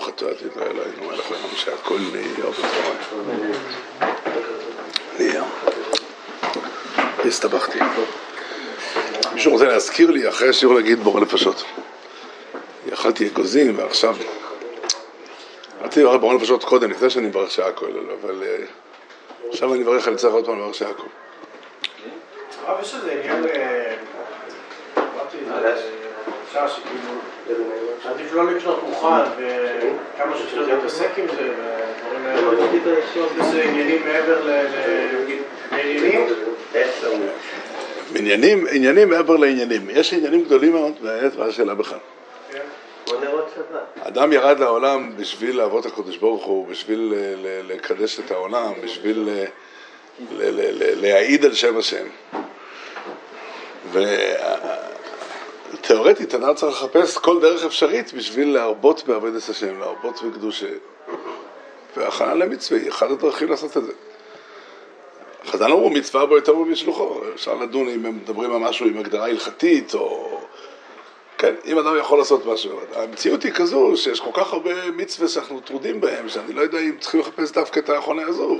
ברוך אתה עתיד אלוהינו מלך לנו שהכל נהיה בצורה. נהיה. הסתבכתי. מישהו רוצה להזכיר לי אחרי השיעור להגיד בור נפשות. אכלתי אגוזים ועכשיו... רציתי לברך בור נפשות קודם, לפני שאני מברך שעה כולל, אבל אה, עכשיו אני מברך, אני צריך עוד פעם לברך שעה כולל. יש איזה עניין, אה, אמרתי, אפשר שכאילו, עדיף לא לקנות מוכן וכמה שיותר להתעסק עם זה ודברים האלה, יש איזה עניינים מעבר לעניינים? עניינים, עניינים מעבר לעניינים. יש עניינים גדולים מאוד, מה השאלה בכלל. אדם ירד לעולם בשביל לעבוד את הקדוש ברוך הוא, בשביל ל- לקדש את העולם, בשביל ל- להעיד על שם השם. ותיאורטית אדם צריך לחפש כל דרך אפשרית בשביל להרבות בעבודת השם, להרבות בקדושה. והכנה למצווה היא אחת הדרכים לעשות את זה. חז"ל אמרו מצווה בו יותר משלוחו, אפשר לדון אם הם מדברים על משהו עם הגדרה הלכתית או... כן, אם אדם יכול לעשות משהו. המציאות היא כזו שיש כל כך הרבה מצווה שאנחנו טרודים בהם, שאני לא יודע אם צריכים לחפש דווקא את האחרונה הזו.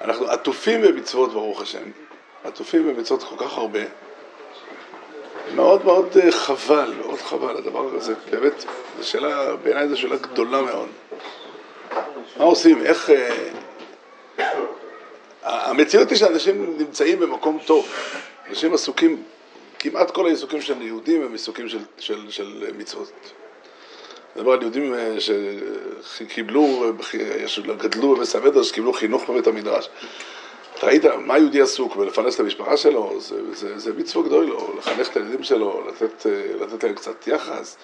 אנחנו עטופים במצוות, ברוך השם. עטופים במצוות כל כך הרבה. מאוד מאוד אה, חבל, מאוד חבל הדבר הזה. באמת, זו שאלה, בעיניי זו שאלה גדולה מאוד. מה עושים? איך... אה, המציאות היא שאנשים נמצאים במקום טוב, אנשים עסוקים, כמעט כל העיסוקים של יהודים הם עיסוקים של, של, של מצוות. מדבר על יהודים אה, שקיבלו, גדלו בבית המדרש, שקיבלו חינוך בבית המדרש. ראית מה יהודי עסוק בלפרנס את המשפחה שלו, זה, זה, זה מצווה גדול לו, לחנך את הילדים שלו, לתת, אה, לתת להם קצת יחס,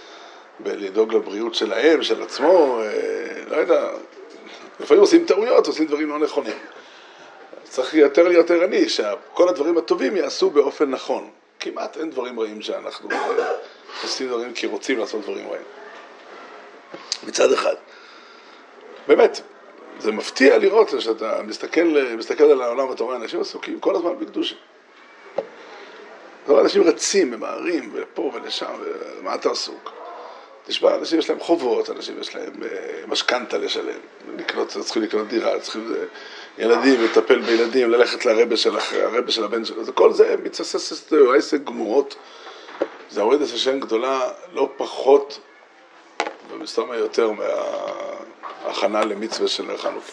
ולדאוג לבריאות שלהם, של עצמו, לא יודע, לפעמים עושים טעויות, עושים דברים לא נכונים. צריך יותר להיות ערני, שכל הדברים הטובים יעשו באופן נכון. כמעט אין דברים רעים שאנחנו אה, עושים דברים כי רוצים לעשות דברים רעים. מצד אחד. באמת, זה מפתיע לראות שאתה מסתכל, מסתכל על העולם ואתה רואה אנשים עסוקים כל הזמן בקדושה. אתה רואה אנשים רצים, ממהרים, ופה ולשם, ומה אתה עסוק? תשמע, אנשים יש להם חובות, אנשים יש להם uh, משכנתה לשלם, לקנות, צריכים לקנות דירה, צריכים uh, ילדים, לטפל בילדים, ללכת לרבה של, הרבה של הבן שלו, כל זה מתססס עסק גמורות. זה עבודת השם גדולה לא פחות, ומסתמה יותר מההכנה למצווה של חנוכה.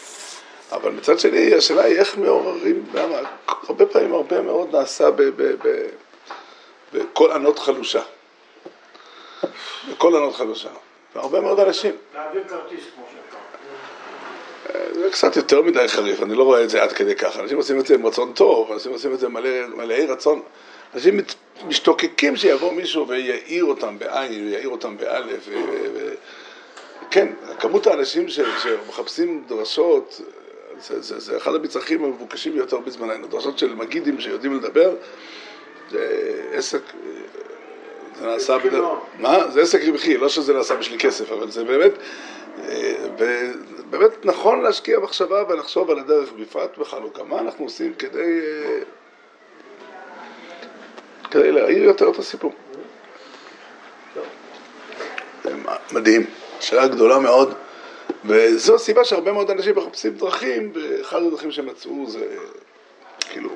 אבל מצד שני, השאלה היא איך מעוררים, למה הרבה פעמים הרבה מאוד נעשה בכל ענות חלושה. בכל ענות חדשה. והרבה מאוד אנשים. להעביר כרטיס כמו שאתה. זה קצת יותר מדי חריף, אני לא רואה את זה עד כדי ככה. אנשים עושים את זה עם רצון טוב, אנשים עושים את זה מלא, מלאי רצון. אנשים משתוקקים שיבוא מישהו ויעיר אותם בעין, ויעיר אותם באלף. ו... כן, כמות האנשים ש... שמחפשים דרשות, זה, זה, זה אחד המצרכים המבוקשים ביותר בזמננו. דרשות של מגידים שיודעים לדבר, זה עסק זה נעשה בדרך... מה? זה עסק רווחי, לא שזה נעשה בשביל כסף, אבל זה באמת... באמת נכון להשקיע מחשבה ולחשוב על הדרך, בפרט בחנוכה. מה אנחנו עושים כדי... כדי להעיר יותר את הסיפור. מדהים, שאלה גדולה מאוד, וזו הסיבה שהרבה מאוד אנשים מחפשים דרכים, ואחד הדרכים שמצאו זה כאילו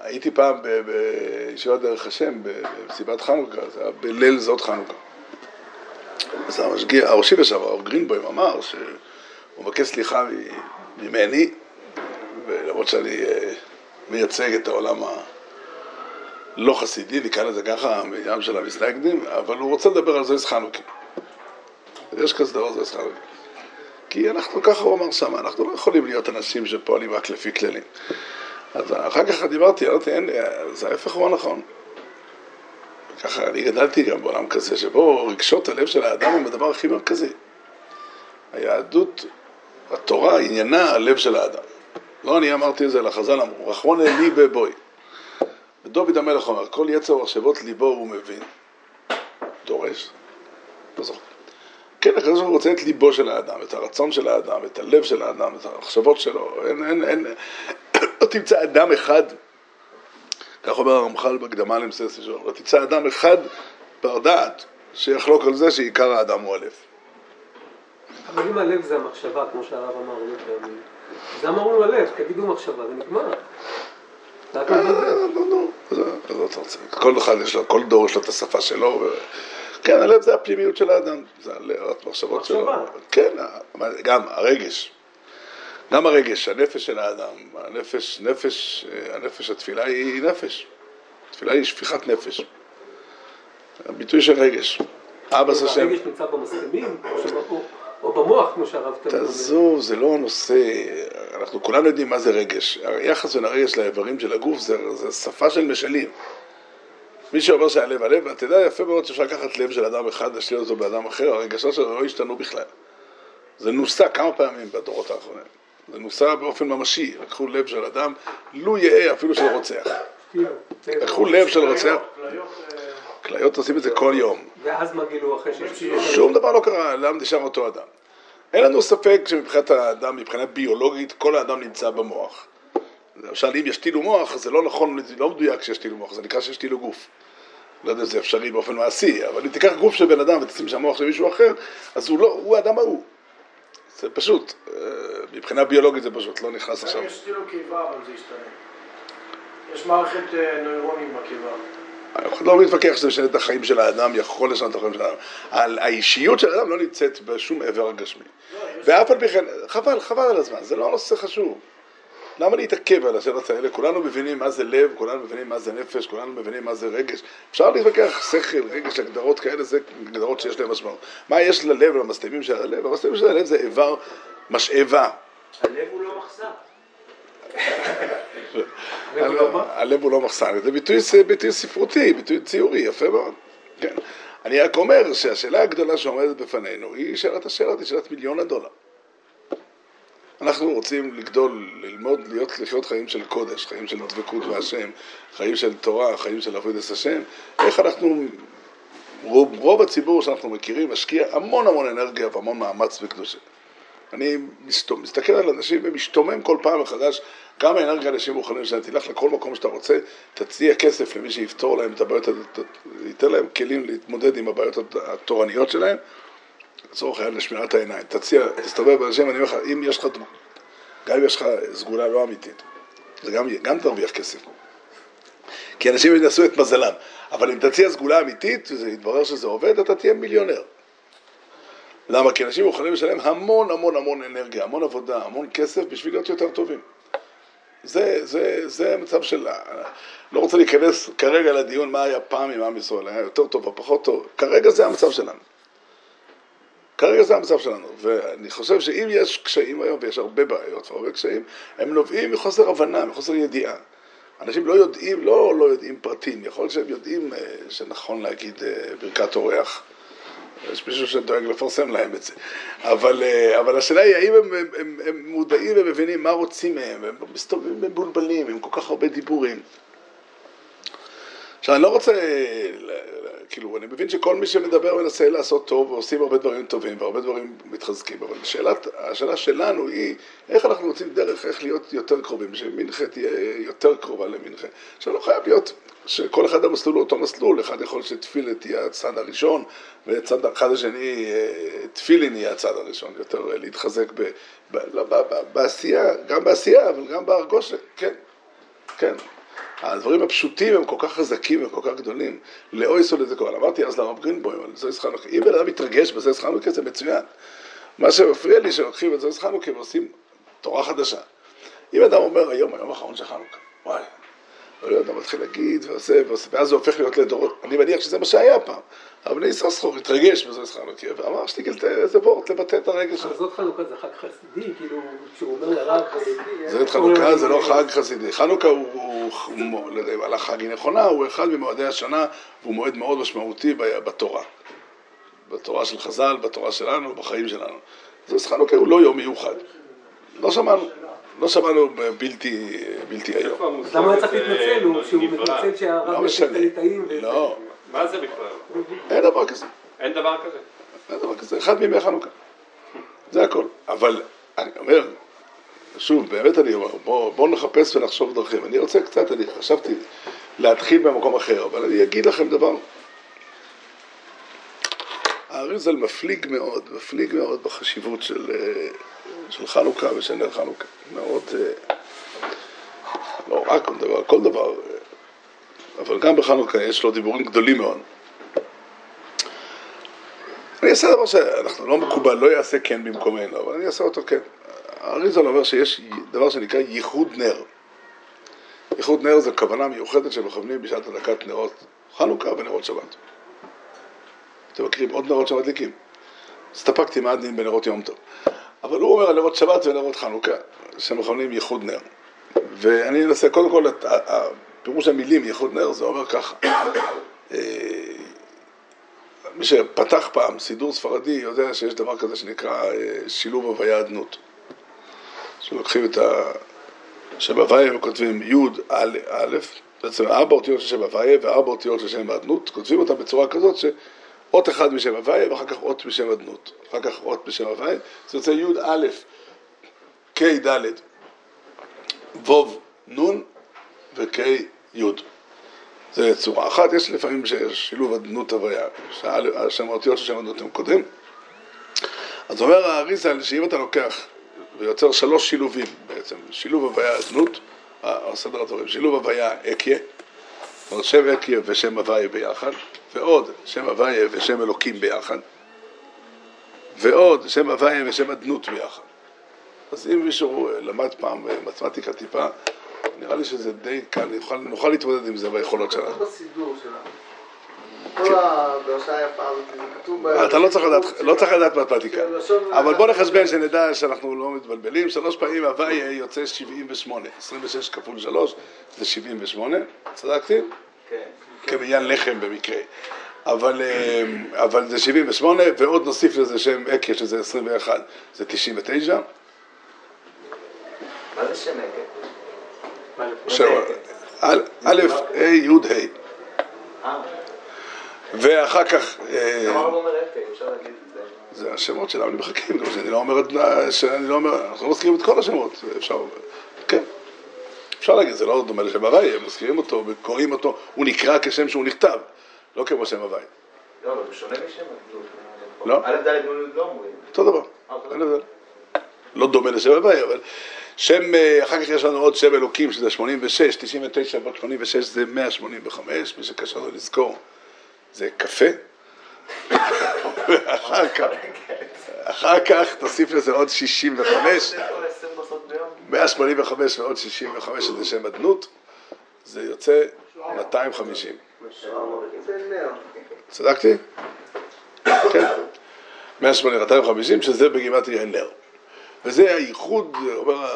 הייתי פעם בישיבת דרך השם, במסיבת חנוכה, זה היה בליל זאת חנוכה. אז המשגיח, הראשי לשעבר, הרב גרינבוים, אמר שהוא מבקש סליחה ממני, ולמרות שאני מייצג את העולם הלא חסידי, נקרא לזה ככה, מעניין של המסנגדים, אבל הוא רוצה לדבר על זויס חנוכה. יש כזה דבר זויס חנוכה. כי אנחנו, ככה הוא אמר שם, אנחנו לא יכולים להיות אנשים שפועלים רק לפי כללים. אז אחר כך דיברתי, אמרתי, אין, זה ההפך הוא הנכון. ככה אני גדלתי גם בעולם כזה, שבו רגשות הלב של האדם הם הדבר הכי מרכזי. היהדות, התורה, עניינה הלב של האדם. לא אני אמרתי את זה, אלא חז"ל אמרו, רחמון אלי בבוי. ודוד המלך אומר, כל יצר מחשבות ליבו הוא מבין. דורש. לא זוכר. כן, הקדוש ברוך הוא רוצה את ליבו של האדם, את הרצון של האדם, את הלב של האדם, את המחשבות שלו. אין, אין, אין, לא תמצא אדם אחד, כך אומר הרמח"ל בקדמה למסרס שלו, לא תמצא אדם אחד בר דעת שיחלוק על זה שעיקר האדם הוא הלב. אבל אם הלב זה המחשבה, כמו שהרב אמר אז אמרנו הלב, תגידו מחשבה, זה נגמר. זה. לא, לא, זה לא כל דור יש לו את השפה שלו. כן, הלב זה הפנימיות של האדם, זה המחשבות שלו. כן, גם הרגש. גם הרגש, הנפש של האדם, הנפש, נפש, אה, הנפש, התפילה היא נפש. התפילה היא שפיכת נפש. הביטוי של רגש. אבא זה שם. הרגש נמצא במסכמים, או במוח, כמו שהרב תמיד אומר. תעזוב, זה לא הנושא, אנחנו כולנו יודעים מה זה רגש. היחס בין הרגש לאיברים של הגוף זה, זה שפה של משלים. מי שאומר שהלב הלב, אתה יודע יפה מאוד שאפשר לקחת לב של אדם אחד, להשאיר אותו באדם אחר, הרגשות שלו לא השתנו בכלל. זה נוסה כמה פעמים בדורות האחרונים. זה נוסה באופן ממשי, לקחו לב של אדם, לו יהא אפילו של רוצח. לקחו לב של רוצח, כליות, עושים את זה כל יום. ואז מה גילו אחרי שיש? שום דבר לא קרה, האדם נשאר אותו אדם. אין לנו ספק שמבחינת האדם, מבחינה ביולוגית, כל האדם נמצא במוח. למשל, אם ישתילו מוח, זה לא נכון, זה לא מדויק שישתילו מוח, זה נקרא שישתילו גוף. לא יודע אם זה אפשרי באופן מעשי, אבל אם תיקח גוף של בן אדם ותשים שם מוח של מישהו אחר, אז הוא לא, הוא האדם ההוא. זה פשוט, אה, מבחינה ביולוגית זה פשוט, לא נכנס עכשיו. אם יש סטילו קיבה, אבל זה ישתנה. יש מערכת אה, נוירונים בקיבה. אחד לא מתווכח שזה משנה את החיים של האדם, יכול לשנות את החיים של האדם. על- האישיות של האדם לא נמצאת בשום עבר הגשמי. ואף על פי כן, חבל, חבל על הזמן, זה לא נושא חשוב. למה להתעכב על השאלות האלה? כולנו מבינים מה זה לב, כולנו מבינים מה זה נפש, כולנו מבינים מה זה רגש. אפשר להתווכח שכל, רגש, הגדרות כאלה, זה הגדרות שיש להן משמעות. מה יש ללב ולמסתמים של הלב? המסתמים של הלב זה איבר משאבה. הלב הוא לא מחסן. הלב הוא לא מה? הלב הוא לא מחסן, זה ביטוי, זה ביטוי ספרותי, ביטוי ציורי, יפה מאוד. כן. אני רק אומר שהשאלה הגדולה שעומדת בפנינו היא שאלת השאלות, היא שאלת מיליון הדולר. אנחנו רוצים לגדול, ללמוד, להיות, לחיות חיים של קודש, חיים של דבקות בהשם, חיים של תורה, חיים של עבודת השם. איך אנחנו, רוב, רוב הציבור שאנחנו מכירים משקיע המון המון אנרגיה והמון מאמץ בקדושה. אני מסתום, מסתכל על אנשים ומשתומם כל פעם מחדש כמה אנרגיה אנשים מוכנים לשלם. תלך לכל מקום שאתה רוצה, תציע כסף למי שיפתור להם את הבעיות, ייתן להם כלים להתמודד עם הבעיות התורניות שלהם, לצורך העניין לשמירת העיניים. תציע, תסתובב באנשים, אני אומר לך, אם יש לך, גם אם יש לך סגולה לא אמיתית, זה גם, גם תרוויח כסף. כי אנשים ינסו את מזלם. אבל אם תציע סגולה אמיתית, וזה יתברר שזה עובד, אתה תהיה מיליונר. למה? כי אנשים מוכנים לשלם המון המון המון אנרגיה, המון עבודה, המון כסף בשביל להיות יותר טובים. זה, זה, זה המצב של... לא רוצה להיכנס כרגע לדיון מה היה פעם עם עם ישראל, היה יותר טוב או פחות טוב, כרגע זה המצב שלנו. כרגע זה המצב שלנו, ואני חושב שאם יש קשיים היום, ויש הרבה בעיות והרבה קשיים, הם נובעים מחוסר הבנה, מחוסר ידיעה. אנשים לא יודעים, לא לא יודעים פרטים, יכול להיות שהם יודעים אה, שנכון להגיד אה, ברכת אורח. יש מישהו שדואג לפרסם להם את זה. אבל, אה, אבל השאלה היא, האם הם, הם, הם, הם מודעים ומבינים מה רוצים מהם, הם מסתובבים מבולבלים, עם כל כך הרבה דיבורים. עכשיו, אני לא רוצה, כאילו, אני מבין שכל מי שמדבר מנסה לעשות טוב, ועושים הרבה דברים טובים, והרבה דברים מתחזקים, אבל שאלת, השאלה שלנו היא, איך אנחנו רוצים דרך, איך להיות יותר קרובים, שמנחה תהיה יותר קרובה למנחה. עכשיו, לא חייב להיות שכל אחד המסלול הוא אותו מסלול, אחד יכול שתפילה תהיה הצד הראשון, וצד אחד השני, אה, תפילין יהיה הצד הראשון, יותר אה, להתחזק ב, ב, לא, ב, ב, בעשייה, גם בעשייה, אבל גם בהרגושה, כן, כן. הדברים הפשוטים הם כל כך חזקים וכל כך גדולים. לאוי סולד זה כל. אמרתי אז לרב גרינבוים, על זוהי חנוכה, אם בן אדם מתרגש בזוהי חנוכה זה מצוין. מה שמפריע לי שלוקחים את זוהי חנוכה ועושים תורה חדשה. אם אדם אומר היום, היום האחרון של חנוכה, וואי, יודע, מתחיל להגיד ועושה ועושה, ואז זה הופך להיות לדורות. אני מניח שזה מה שהיה פעם. אבל בני יששכר התרגש בזוהי חנוכה ואמר שתיקל איזה וורט לבטא את הרגש שלו. אז זאת חנוכה זה חג חסידי, כאילו, כשהוא אומר לרב... זה את חנוכה, זה לא חג חסידי. חנוכה הוא, לא יודע אם הלך חג היא נכונה, הוא אחד ממועדי השנה, והוא מועד מאוד משמעותי ב- בתורה. בתורה של חז"ל, בתורה שלנו, בחיים שלנו. אז חנוכה הוא לא יום מיוחד. לא שמענו, לא שמענו בלתי, היום. אז למה הוא היה צריך להתנצל? הוא- מתנצל שהרב משנה. ליטאים? לא, מה זה בכלל? אין דבר כזה. אין דבר כזה. אין דבר כזה, אחד מימי חנוכה. זה הכל. אבל אני אומר, שוב, באמת אני אומר, בואו בוא נחפש ונחשוב דרכים. אני רוצה קצת, אני חשבתי להתחיל במקום אחר, אבל אני אגיד לכם דבר. האריזל מפליג מאוד, מפליג מאוד בחשיבות של, אה, של חנוכה ושל נר חנוכה. מאוד, אה, לא רק, מדבר על כל דבר, אה, אבל גם בחנוכה יש לו דיבורים גדולים מאוד. אני אעשה דבר שאנחנו לא מקובל, לא יעשה כן במקומנו, אבל אני אעשה אותו כן. האריזל אומר שיש דבר שנקרא ייחוד נר. ייחוד נר זה כוונה מיוחדת שמכוונים בשעת הדלקת נרות חנוכה ונרות שבת. אתם מכירים עוד נרות שמדליקים? הסתפקתי מעט דין בנרות יום טוב. אבל הוא אומר על נרות שבת ונרות חנוכה, שמכוונים ייחוד נר. ואני אנסה, קודם כל, פירוש המילים ייחוד נר זה אומר ככה. אה, מי שפתח פעם סידור ספרדי יודע שיש דבר כזה שנקרא אה, שילוב הוויה אדנות. שלוקחים את ה... שם הוויה וכותבים י' א', א', בעצם ארבע אותיות של שם הוויה וארבע אותיות של שם האדנות, כותבים אותם בצורה כזאת שאות אחד משם הוויה ואחר כך אות משם אדנות, אחר כך אות בשם הוויה, זה יוצא י' א', ק' ד', ו' נ' וק' י'. זה צורה אחת, יש לפעמים שילוב אדנות הוויה, שם האותיות של שם אדנות הם קודם. אז אומר האריסל שאם אתה לוקח ויוצר שלוש שילובים בעצם, שילוב הוויה אדנות, הסדר הדברים, שילוב הוויה אקיה, אומרת שם אקיה ושם הוויה ביחד, ועוד שם הוויה ושם אלוקים ביחד, ועוד שם הוויה ושם אדנות ביחד. אז אם מישהו למד פעם מתמטיקה טיפה, נראה לי שזה די קל, נוכל, נוכל להתמודד עם זה ביכולות שלנו. בסידור שלנו. כל הדרשה היפה הזאת, כתוב... אתה לא צריך לדעת, לא מתמטיקה. אבל בוא נחשבן שנדע שאנחנו לא מתבלבלים. שלוש פעמים הוויה יוצא 78. 26 כפול 3 זה 78. צדקתי? כן. כמניין לחם במקרה. אבל, אה, אבל זה 78, ועוד נוסיף לזה שם אקיה, שזה 21, זה 99. מה זה שם עקב? א', ה', י', ה'. אה, ואחר כך, אה, לא זה. השמות שלנו, אני מחכים, גם שאני לא אומר, שאני לא אומר, אנחנו לא מזכירים את כל השמות, אפשר, כן. אפשר להגיד, זה לא דומה לשם הוואי, הם מזכירים אותו וקוראים אותו, הוא נקרא כשם שהוא נכתב, לא כמו שם הוואי. לא, אבל הוא שונה משם. לא. א', ד', לא אומרים. אותו דבר, אין הבדל. לא דומה לשם הוואי, אבל שם, אה, אחר כך יש לנו עוד שם אלוקים, שזה 86, 99 ועוד 86 זה 185, מי שקשה לו לזכור, זה קפה. ואחר כך, אחר כך תוסיף לזה עוד 65. זה כל 20 בוסות ביום? 185 ועוד 65 שזה שם אדנות, זה יוצא 250. זה נר. צדקתי? כן. 180, 250, שזה בגימטריה נר. וזה הייחוד, אומר,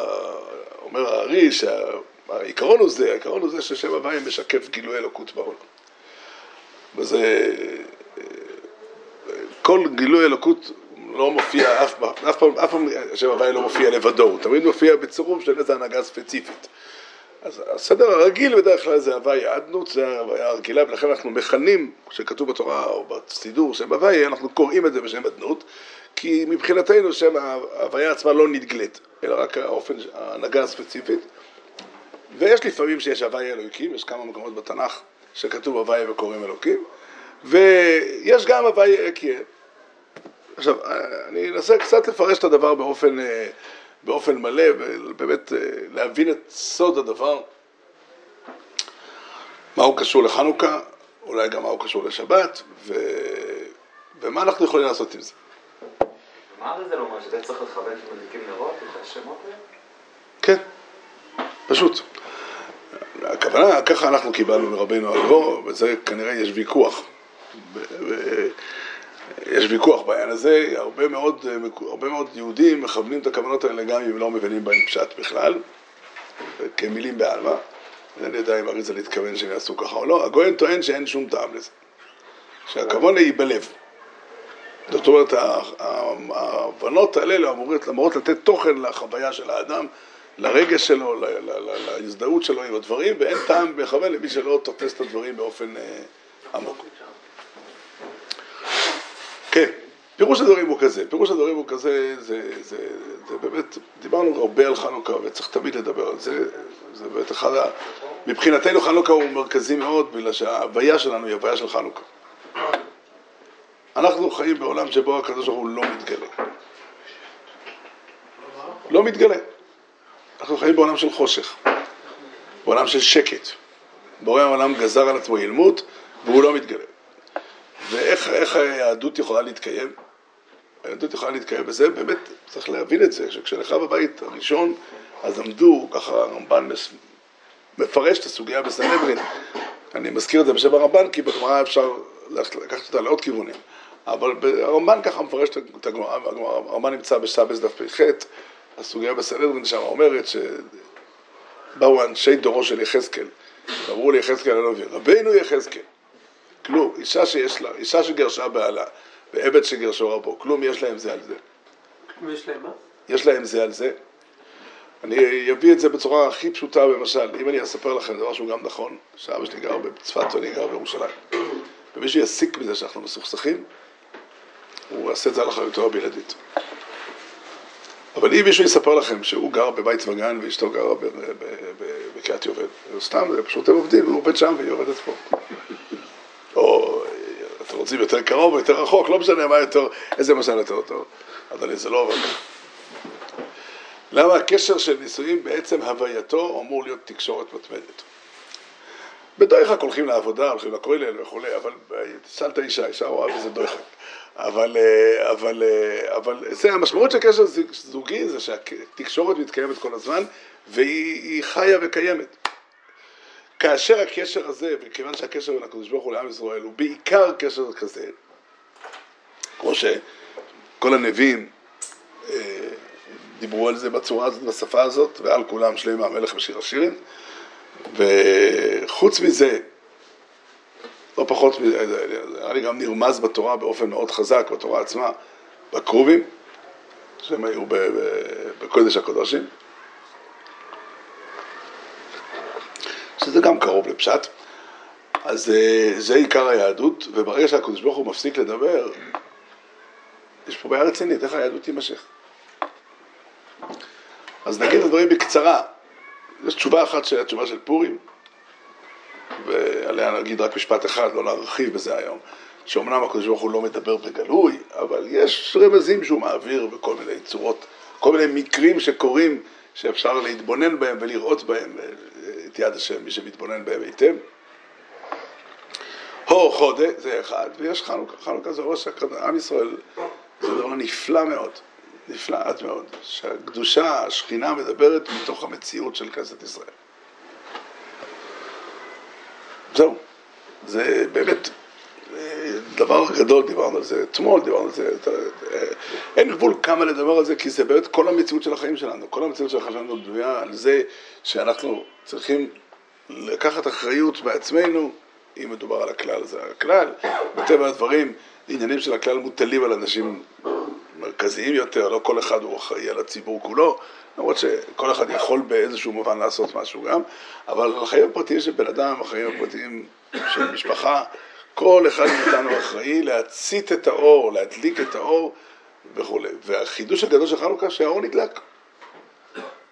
אומר הארי, שהעיקרון הוא זה, העיקרון הוא זה ששם הוויה משקף גילוי אלוקות בעולם. וזה, כל גילוי אלוקות לא מופיע אף פעם, אף פעם, אף פעם שם הוויה לא מופיע לבדו, הוא תמיד מופיע בצירוף של איזו הנהגה ספציפית. אז הסדר הרגיל בדרך כלל זה הוויה אדנות, זה ההוויה הרגילה, ולכן אנחנו מכנים, כשכתוב בתורה או בסידור שם הוויה, אנחנו קוראים את זה בשם אדנות, כי מבחינתנו שם ההוויה עצמה לא נתגלית, אלא רק האופן, ההנהגה הספציפית. ויש לפעמים שיש הוויה אלוקים, יש כמה מקומות בתנ"ך שכתוב הוויה וקוראים אלוקים, ויש גם הוויה אקיה. עכשיו, אני אנסה קצת לפרש את הדבר באופן, אה, באופן מלא, ובאמת אה, להבין את סוד הדבר, מה הוא קשור לחנוכה, אולי גם מה הוא קשור לשבת, ו... ומה אנחנו יכולים לעשות עם זה. מה זה לא אומר שאתה צריך לכוון שמדליקים נרות? כן, פשוט. הכוונה, ככה אנחנו קיבלנו מרבנו הגבוה, וזה כנראה יש ויכוח. יש ויכוח בעניין הזה, הרבה מאוד, הרבה מאוד יהודים מכוונים את הכוונות האלה גם אם לא מבינים בהם פשט בכלל, כמילים בעלמא. אינני יודע אם אריזה להתכוון שהם יעשו ככה או לא. הגויין טוען שאין שום טעם לזה. שהכוונה היא בלב. זאת אומרת, ההבנות האלה אמורות, אמורות לתת תוכן לחוויה של האדם, לרגש שלו, להזדהות שלו עם הדברים, ואין טעם מכוון למי שלא תופס את הדברים באופן אה, עמוק. כן, פירוש הדברים הוא כזה, פירוש הדברים הוא כזה, זה, זה, זה באמת, דיברנו הרבה על חנוכה וצריך תמיד לדבר על זה, זה באמת אחד ה... מבחינתנו חנוכה הוא מרכזי מאוד, בגלל שההוויה שלנו היא הוויה של חנוכה. אנחנו חיים בעולם שבו הקדוש ברוך הוא לא מתגלה. לא מתגלה. אנחנו חיים בעולם של חושך, בעולם של שקט. בורא העולם גזר על עצמו ילמות והוא לא מתגלה. ואיך איך היהדות יכולה להתקיים? היהדות יכולה להתקיים בזה, באמת צריך להבין את זה, שכשלך בבית הראשון, אז עמדו, ככה הרמב"ן מפרש את הסוגיה בסנהדרין. אני מזכיר את זה בשם הרמב"ן, כי בגמרא אפשר לקחת אותה לעוד כיוונים. אבל הרמב"ן ככה מפרש את הגמרא, הרמב"ן נמצא בסבס דף פ"ח, הסוגיה בסנהדרין שם אומרת שבאו אנשי דורו של יחזקאל, ואמרו ליחזקאל הנביא, רבינו יחזקאל, כלום, אישה שיש לה, אישה שגרשה בעלה, ועבד שגרשו רבו, כלום יש להם זה על זה. יש להם מה? יש להם זה על זה. אני אביא את זה בצורה הכי פשוטה, למשל, אם אני אספר לכם דבר שהוא גם נכון, שאבא שלי גר בצפת ואני גר בירושלים, ומישהו יסיק מזה שאנחנו מסוכסכים, הוא יעשה את זה על אחריותו הבלעדית. אבל אם מישהו יספר לכם שהוא גר בבית וגן ואשתו גרה בקריית יובל, סתם, פשוט הם עובדים, הוא עובד שם והיא עובדת פה. או אתם רוצים יותר קרוב או יותר רחוק, לא משנה מה יותר, איזה משל יותר טוב. אדוני, זה לא עובד. למה הקשר של נישואים בעצם הווייתו אמור להיות תקשורת מתמדת. בדויחק הולכים לעבודה, הולכים לכולל וכולי, אבל שאלת אישה, אישה רואה בזה דויחק. אבל, אבל, אבל זה המשמעות של קשר זוגי זה שהתקשורת מתקיימת כל הזמן והיא חיה וקיימת. כאשר הקשר הזה, וכיוון שהקשר בין הקדוש ברוך הוא לעם ישראל הוא בעיקר קשר כזה, כמו שכל הנביאים אה, דיברו על זה בצורה הזאת, בשפה הזאת, ועל כולם שלמה המלך בשיר השירים, וחוץ מזה, לא פחות מזה, זה היה לי גם נרמז בתורה באופן מאוד חזק, בתורה עצמה, בקרובים, שהם היו בקודש הקודשים, שזה גם קרוב לפשט. אז אה, זה עיקר היהדות, וברגע שהקדוש ברוך הוא מפסיק לדבר, יש פה בעיה רצינית, איך היהדות תימשך? אז נגיד את הדברים בקצרה. יש תשובה אחת שהיא התשובה של פורים, ועליה נגיד רק משפט אחד, לא להרחיב בזה היום, שאומנם הקדוש ברוך הוא לא מדבר בגלוי, אבל יש רמזים שהוא מעביר בכל מיני צורות, כל מיני מקרים שקורים, שאפשר להתבונן בהם ולראות בהם את יד השם, מי שמתבונן בהם היטב. הו חודה, זה אחד, ויש חנוכה, חנוכה זה ראש עם ישראל, זה דבר נפלא מאוד. נפלא עד מאוד, שהקדושה, השכינה מדברת מתוך המציאות של כנסת ישראל. זהו, זה באמת אה, דבר גדול, דיברנו על זה אתמול, דיברנו על זה, אה, אין גבול כמה לדבר על זה, כי זה באמת כל המציאות של החיים שלנו, כל המציאות של החיים שלנו בנויה על זה שאנחנו צריכים לקחת אחריות בעצמנו, אם מדובר על הכלל הזה. הכלל, בטבע הדברים, עניינים של הכלל מוטלים על אנשים מרכזיים יותר, לא כל אחד הוא אחראי על הציבור כולו, למרות שכל אחד יכול באיזשהו מובן לעשות משהו גם, אבל החיים הפרטיים של בן אדם, החיים הפרטיים של משפחה, כל אחד מאיתנו אחראי להצית את האור, להדליק את האור וכולי. והחידוש הגדול של חנוכה שהאור נדלק.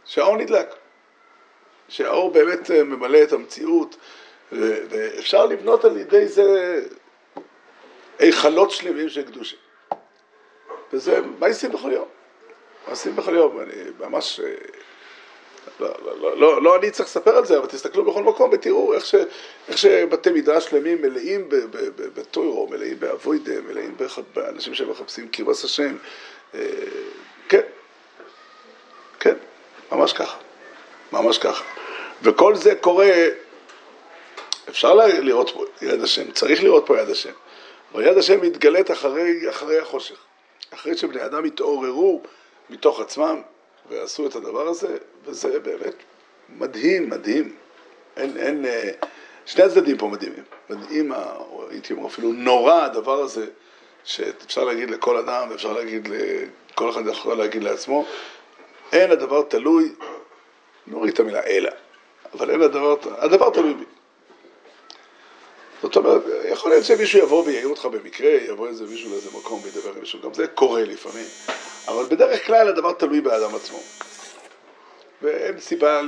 שהאור נדלק. שהאור באמת ממלא את המציאות, ואפשר לבנות על ידי זה היכלות שלמים של קדושה. וזה מעשים בכל יום. מעשים בכל יום, אני ממש... לא, לא, לא, לא, לא אני צריך לספר על זה, אבל תסתכלו בכל מקום ותראו איך, ש, איך שבתי מדרש שלמים מלאים בטוירו, מלאים באבוידה, מלאים באנשים שמחפשים קרבס השם. כן, כן, ממש ככה, ממש ככה. וכל זה קורה, אפשר לראות פה יד השם, צריך לראות פה יד השם. אבל יד השם מתגלית אחרי, אחרי החושך. אחרי שבני אדם התעוררו מתוך עצמם ועשו את הדבר הזה, וזה באמת מדהים, מדהים. אין, אין, אה, שני הצדדים פה מדהימים. מדהים, הייתי אומר אפילו נורא הדבר הזה, שאפשר להגיד לכל אדם, אפשר להגיד, כל אחד יכול להגיד לעצמו, אין הדבר תלוי, נוריד את המילה אלא, אבל אין הדבר, הדבר תלוי בי. זאת אומרת, יכול להיות שמישהו יבוא ויעיר אותך במקרה, יבוא איזה מישהו לאיזה מקום וידבר עם מישהו, גם זה קורה לפעמים, אבל בדרך כלל הדבר תלוי באדם עצמו. ואין סיבה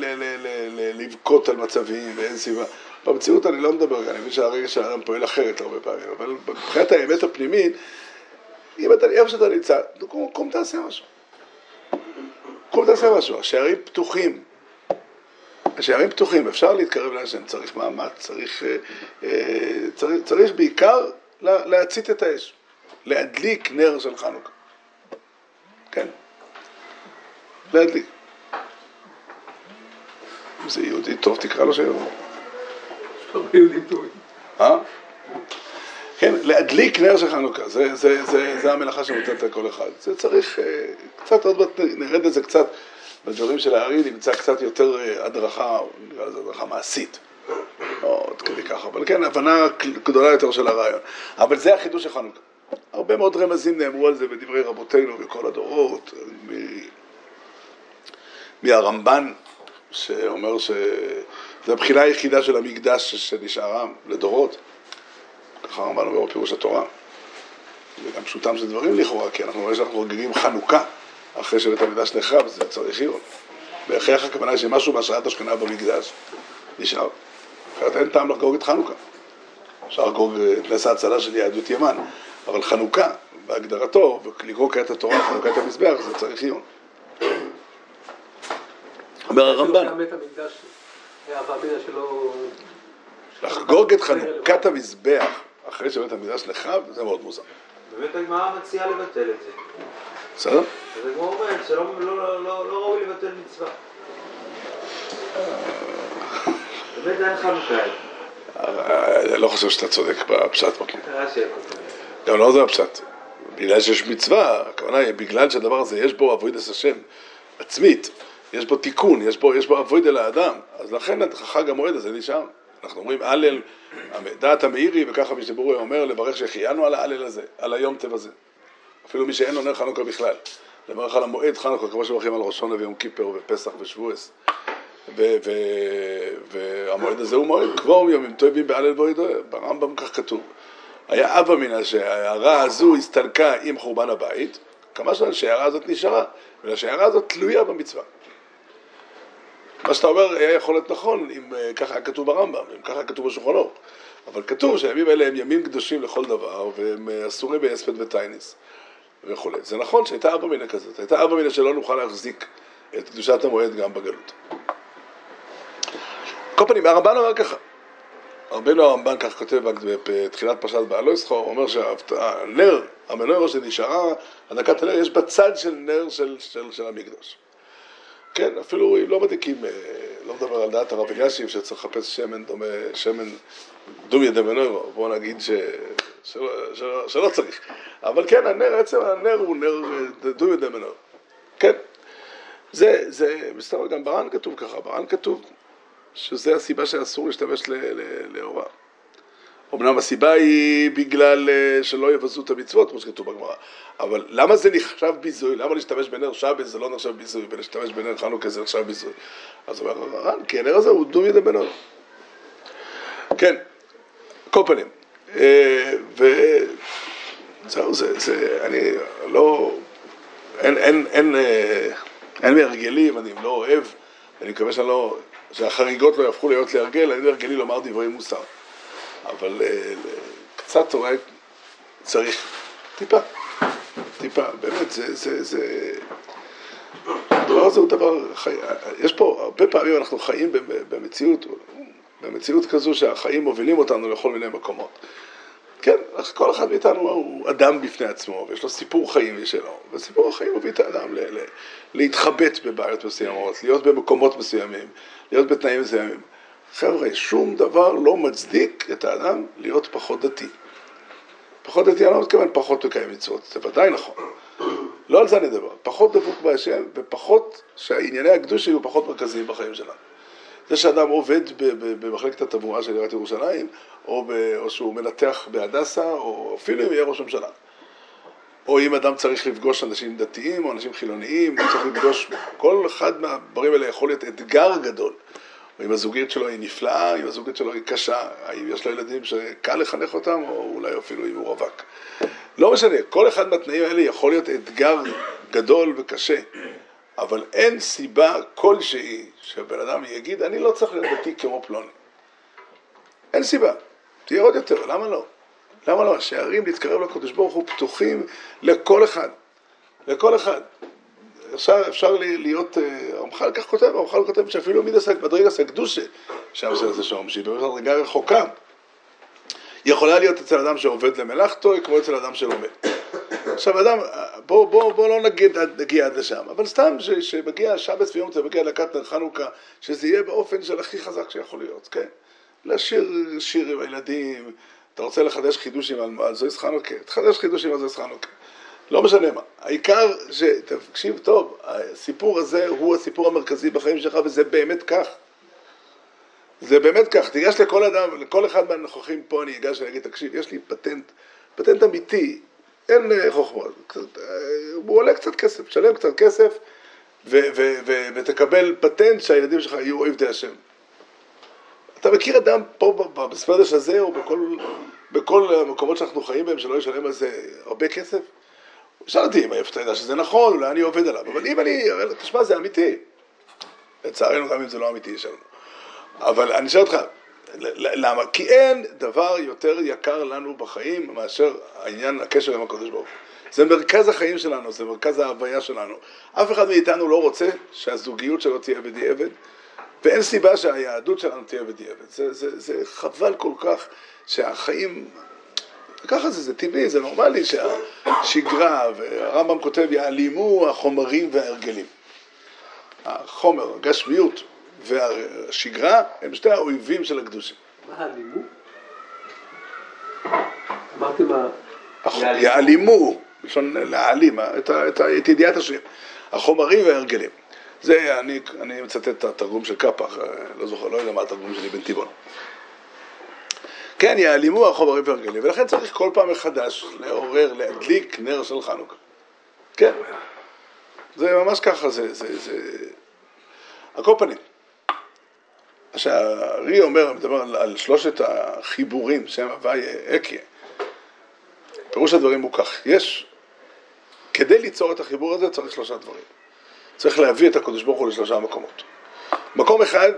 לבכות על מצבים, ואין סיבה, במציאות אני לא מדבר, אני מבין שהרגש של האדם פועל אחרת הרבה פעמים, אבל מבחינת האמת הפנימית, אם אתה, איפה שאתה נמצא, קום תעשה משהו. קום תעשה משהו, השערים פתוחים. השערים פתוחים, אפשר להתקרב לאנשים, צריך מאמץ, צריך, אה, אה, צריך, צריך בעיקר לה, להצית את האש, להדליק נר של חנוכה. כן, להדליק. אם זה יהודי טוב, תקרא לו שיבוא. אה? כן, להדליק נר של חנוכה, זה, זה, זה, זה המלאכה שמוטלת על כל אחד. זה צריך אה, קצת, עוד מעט נרד לזה קצת, בדברים של הארי נמצא קצת יותר אה, הדרכה, נקרא לזה הדרכה מעשית. לא עד כדי ככה, אבל כן, הבנה גדולה יותר של הרעיון. אבל זה החידוש של חנוכה. הרבה מאוד רמזים נאמרו על זה בדברי רבותינו בכל הדורות, מ- מהרמב"ן, שאומר שזו הבחינה היחידה של המקדש שנשארה לדורות. ככה הרמב"ן אומר בפירוש התורה. זה גם פשוטם של דברים לכאורה, כי אנחנו רואים שאנחנו חוגגים חנוכה אחרי שבית המקדש נחרב, זה צריך עיון. בהכרח הכוונה היא שמשהו בהשראת השכנה במקדש נשאר. אחרת אין טעם לחגוג את חנוכה. אפשר לחגוג את נס ההצלה של יהדות ימן, אבל חנוכה, בהגדרתו, ולקרוא כעת התורה, חנוכת המזבח, זה צריך עיון. אומר הרמב"ן, שלא... לחגוג את חנוכת המזבח אחרי שבית המקדש נחרב, זה מאוד מוזר. באמת הגמרא מציעה לבטל את זה. בסדר? אז הגמרא אומרת שלא לא- לא- לא- ראוי לבטל מצווה. באמת אין חנוכה. אני לא חושב שאתה צודק בפשט פה. רש"י הכותב. גם לא זה הפשט. בגלל שיש מצווה, הכוונה היא בגלל שהדבר הזה יש בו אבוידס השם עצמית, יש בו תיקון, יש בו, יש בו אבויד אל האדם, אז לכן חג המועד הזה נשאר. אנחנו אומרים הלל, דעת המאירי, וככה שברור אומר, לברך שהחיינו על ההלל הזה, על היום טב הזה. אפילו מי שאין לו נר חנוכה בכלל. לברך על המועד חנוכה, כמו שמברכים על ראש השונה ויום כיפר ופסח ושבועס. והמועד הזה הוא מועד קבורם יומים טובים בהלל בוידו, ברמב"ם כך כתוב. היה אבא מינא שההערה הזו הסתלקה עם חורבן הבית, כמה שנים שההערה הזאת נשארה, בגלל שההערה הזאת תלויה במצווה. מה שאתה אומר היה יכול להיות נכון אם אה, ככה היה כתוב ברמב"ם, אם ככה היה כתוב בשולחן אורך. אבל כתוב שהימים האלה הם ימים קדושים לכל דבר, והם אה, אסורים בהספד וטייניס וכולי. זה נכון שהייתה אבא מינא כזאת, הייתה אבא מינא שלא נוכל להחזיק את קדושת המועד גם בגלות. כל פנים, הרמב"ן אומר ככה, רבנו הרמב"ן כך כותב בתחילת פרשת בעלו ישחור, הוא אומר שהנר, המנורה שנשארה, הדקת הנר, יש בצד של נר של, של, של המקדוש. כן, אפילו אם לא מדליקים, אה, לא מדבר על דעת הרב אלישיב שצריך לחפש שמן דומה, שמן דומיה דמנורו, בואו נגיד ש, שלא, צריך. אבל כן, הנר, עצם הנר הוא נר אה, דומיה דמנורו. כן. זה, זה, מסתבר גם בר"ן כתוב ככה, בר"ן כתוב שזה הסיבה שאסור להשתמש ל- ל- לאורה. אמנם הסיבה היא בגלל אה, שלא יבזו את המצוות, כמו שכתוב בגמרא. אבל למה זה נחשב ביזוי? למה להשתמש בנר שבת זה לא נחשב ביזוי, ולהשתמש בנר חנוכה זה נחשב ביזוי? אז אומר הר"ן, כי הנר הזה הוא דומי ידי בנר. כן, כל פנים. אה, וזהו, זה, זה, אני לא, אין, אין, אין, אה, אין מהרגלי, ואני לא אוהב, אני מקווה שאני לא, שהחריגות לא יהפכו להיות להרגל, אין מהרגלי לומר דברי מוסר. אבל אה, קצת אולי צריך, טיפה, טיפה, באמת, זה, זה, זה, הדבר הזה הוא דבר, חי... יש פה, הרבה פעמים אנחנו חיים במציאות, במציאות כזו שהחיים מובילים אותנו לכל מיני מקומות. כן, כל אחד מאיתנו הוא אדם בפני עצמו, ויש לו סיפור חיים משלו, וסיפור החיים מביא את האדם ל- ל- להתחבט בבעיות מסוימות, להיות במקומות מסוימים, להיות בתנאים מסוימים. חבר'ה, שום דבר לא מצדיק את האדם להיות פחות דתי. פחות דתי, אני לא מתכוון פחות מקיים מצוות, זה ודאי נכון. לא על זה אני מדבר, פחות דבוק בהשם, ופחות, שהענייני הקדוש יהיו פחות מרכזיים בחיים שלנו. זה שאדם עובד במחלקת התברואה של עיריית ירושלים, או, ב- או שהוא מנתח בהדסה, או אפילו אם יהיה ראש ממשלה. או אם אדם צריך לפגוש אנשים דתיים או אנשים חילוניים, הוא צריך לפגוש, כל אחד מהדברים האלה יכול להיות אתגר גדול. או אם הזוגיות שלו היא נפלאה, אם הזוגיות שלו היא קשה, האם יש לו ילדים שקל לחנך אותם, או אולי אפילו אם הוא רווק. לא משנה, כל אחד מהתנאים האלה יכול להיות אתגר גדול וקשה, אבל אין סיבה כלשהי שבן אדם יגיד, אני לא צריך להיות דתי כמו פלוני. אין סיבה. תהיה עוד יותר, למה לא? למה לא? השערים להתקרב לקדוש ברוך הוא פתוחים לכל אחד. לכל אחד. אפשר, אפשר להיות, אה, הרמח"ל כך כותב, הרמח"ל כותב שאפילו מידס מדרגס הקדושה, שם זה זה שם, שהיא באמת מדרגה רחוקה, יכולה להיות אצל אדם שעובד למלאכתו, כמו אצל אדם שלומד. עכשיו אדם, בוא, בוא, בוא לא נגיד, נגיע עד לשם, אבל סתם ש, שמגיע שבס ויום צא, מגיע נר חנוכה, שזה יהיה באופן של הכי חזק שיכול להיות, כן? לשיר שיר עם הילדים, אתה רוצה לחדש חידושים על, על זויס חנוכה, תחדש חידושים על זויס חנוכה. לא משנה מה. העיקר שתקשיב טוב, הסיפור הזה הוא הסיפור המרכזי בחיים שלך וזה באמת כך. זה באמת כך, תיגש לכל אדם, לכל אחד מהנוכחים פה אני אגש ואני אגיד, תקשיב, יש לי פטנט, פטנט אמיתי, אין אה, חוכמות, אה, הוא עולה קצת כסף, תשלם קצת כסף ותקבל פטנט שהילדים שלך יהיו עבדי השם. אתה מכיר אדם פה בספרדש הזה או בכל, בכל המקומות שאנחנו חיים בהם שלא ישלם על זה הרבה כסף? שאלתי אם אתה יודע שזה נכון, אולי אני עובד עליו, אבל אם אני, תשמע זה אמיתי. לצערנו גם אם זה לא אמיתי יש לנו. אבל אני שואל אותך, למה? כי אין דבר יותר יקר לנו בחיים מאשר העניין, הקשר עם הקדוש ברוך הוא. זה מרכז החיים שלנו, זה מרכז ההוויה שלנו. אף אחד מאיתנו לא רוצה שהזוגיות שלו תהיה בדיעבד, ואין סיבה שהיהדות שלנו תהיה בדיעבד. זה, זה, זה חבל כל כך שהחיים, ככה זה, זה טבעי, זה נורמלי שהשגרה, והרמב"ם כותב, יעלימו החומרים וההרגלים. החומר, הגשמיות והשגרה הם שתי האויבים של הקדושים. מה הלימוד? אמרתי מה... יעלימו, בלשון להעלים, את, את, את ידיעת השם, החומרים וההרגלים. זה, אני, אני מצטט את התרגום של קפח, לא זוכר, לא יודע מה התרגום שלי בן טבעון. כן, יעלימו החומרים והרגלים, ולכן צריך כל פעם מחדש לעורר, להדליק נר של חנוכה. כן, זה ממש ככה, זה, זה, זה... על כל פנים. שהארי אומר, מדבר על, על שלושת החיבורים, שם הוואי אקיה. פירוש הדברים הוא כך, יש, כדי ליצור את החיבור הזה צריך שלושה דברים. צריך להביא את הקדוש ברוך הוא לשלושה מקומות. מקום אחד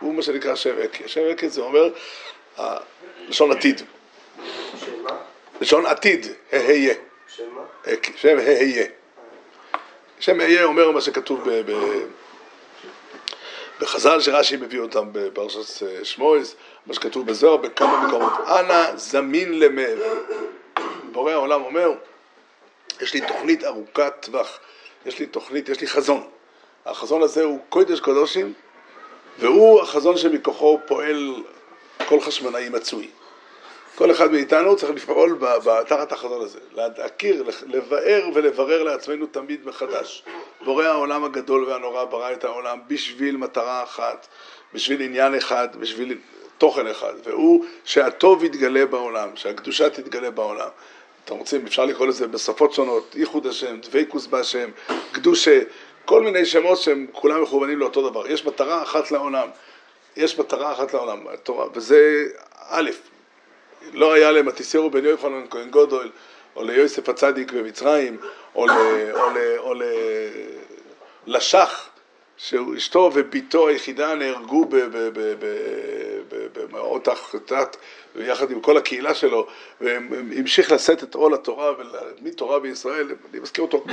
הוא מה שנקרא שם אקיה. שם אקיה זה אומר לשון עתיד. לשון עתיד, היה. שם מה? שם היה. שם היה אומר מה שכתוב ב... ב בחז"ל שרש"י מביא אותם בפרשת שמואס, מה שכתוב בזוהר בכמה מקומות, אנא זמין למב. בורא העולם אומר, יש לי תוכנית ארוכת טווח, יש לי תוכנית, יש לי חזון. החזון הזה הוא קודש קודשים, והוא החזון שמכוחו פועל כל חשמנאי מצוי. כל אחד מאיתנו צריך לפעול תחת החזון הזה, להכיר, לבאר ולברר לעצמנו תמיד מחדש. בורא העולם הגדול והנורא ברא את העולם בשביל מטרה אחת, בשביל עניין אחד, בשביל תוכן אחד, והוא שהטוב יתגלה בעולם, שהקדושה תתגלה בעולם. אתם רוצים, אפשר לקרוא לזה בשפות שונות, ייחוד השם, דבקוס בהשם, קדושה, כל מיני שמות שהם כולם מכוונים לאותו דבר. יש מטרה אחת לעולם, יש מטרה אחת לעולם, התורה, וזה א', לא היה להם התיסרו בן יוחנן כהן גודל, או ליוסף הצדיק במצרים, או, ל, או, ל, או ל, לשח, שאשתו וביתו היחידה נהרגו במאות החטאת, יחד עם כל הקהילה שלו, והמשיך לשאת את עול התורה ולהדמית תורה בישראל, אני מזכיר אותו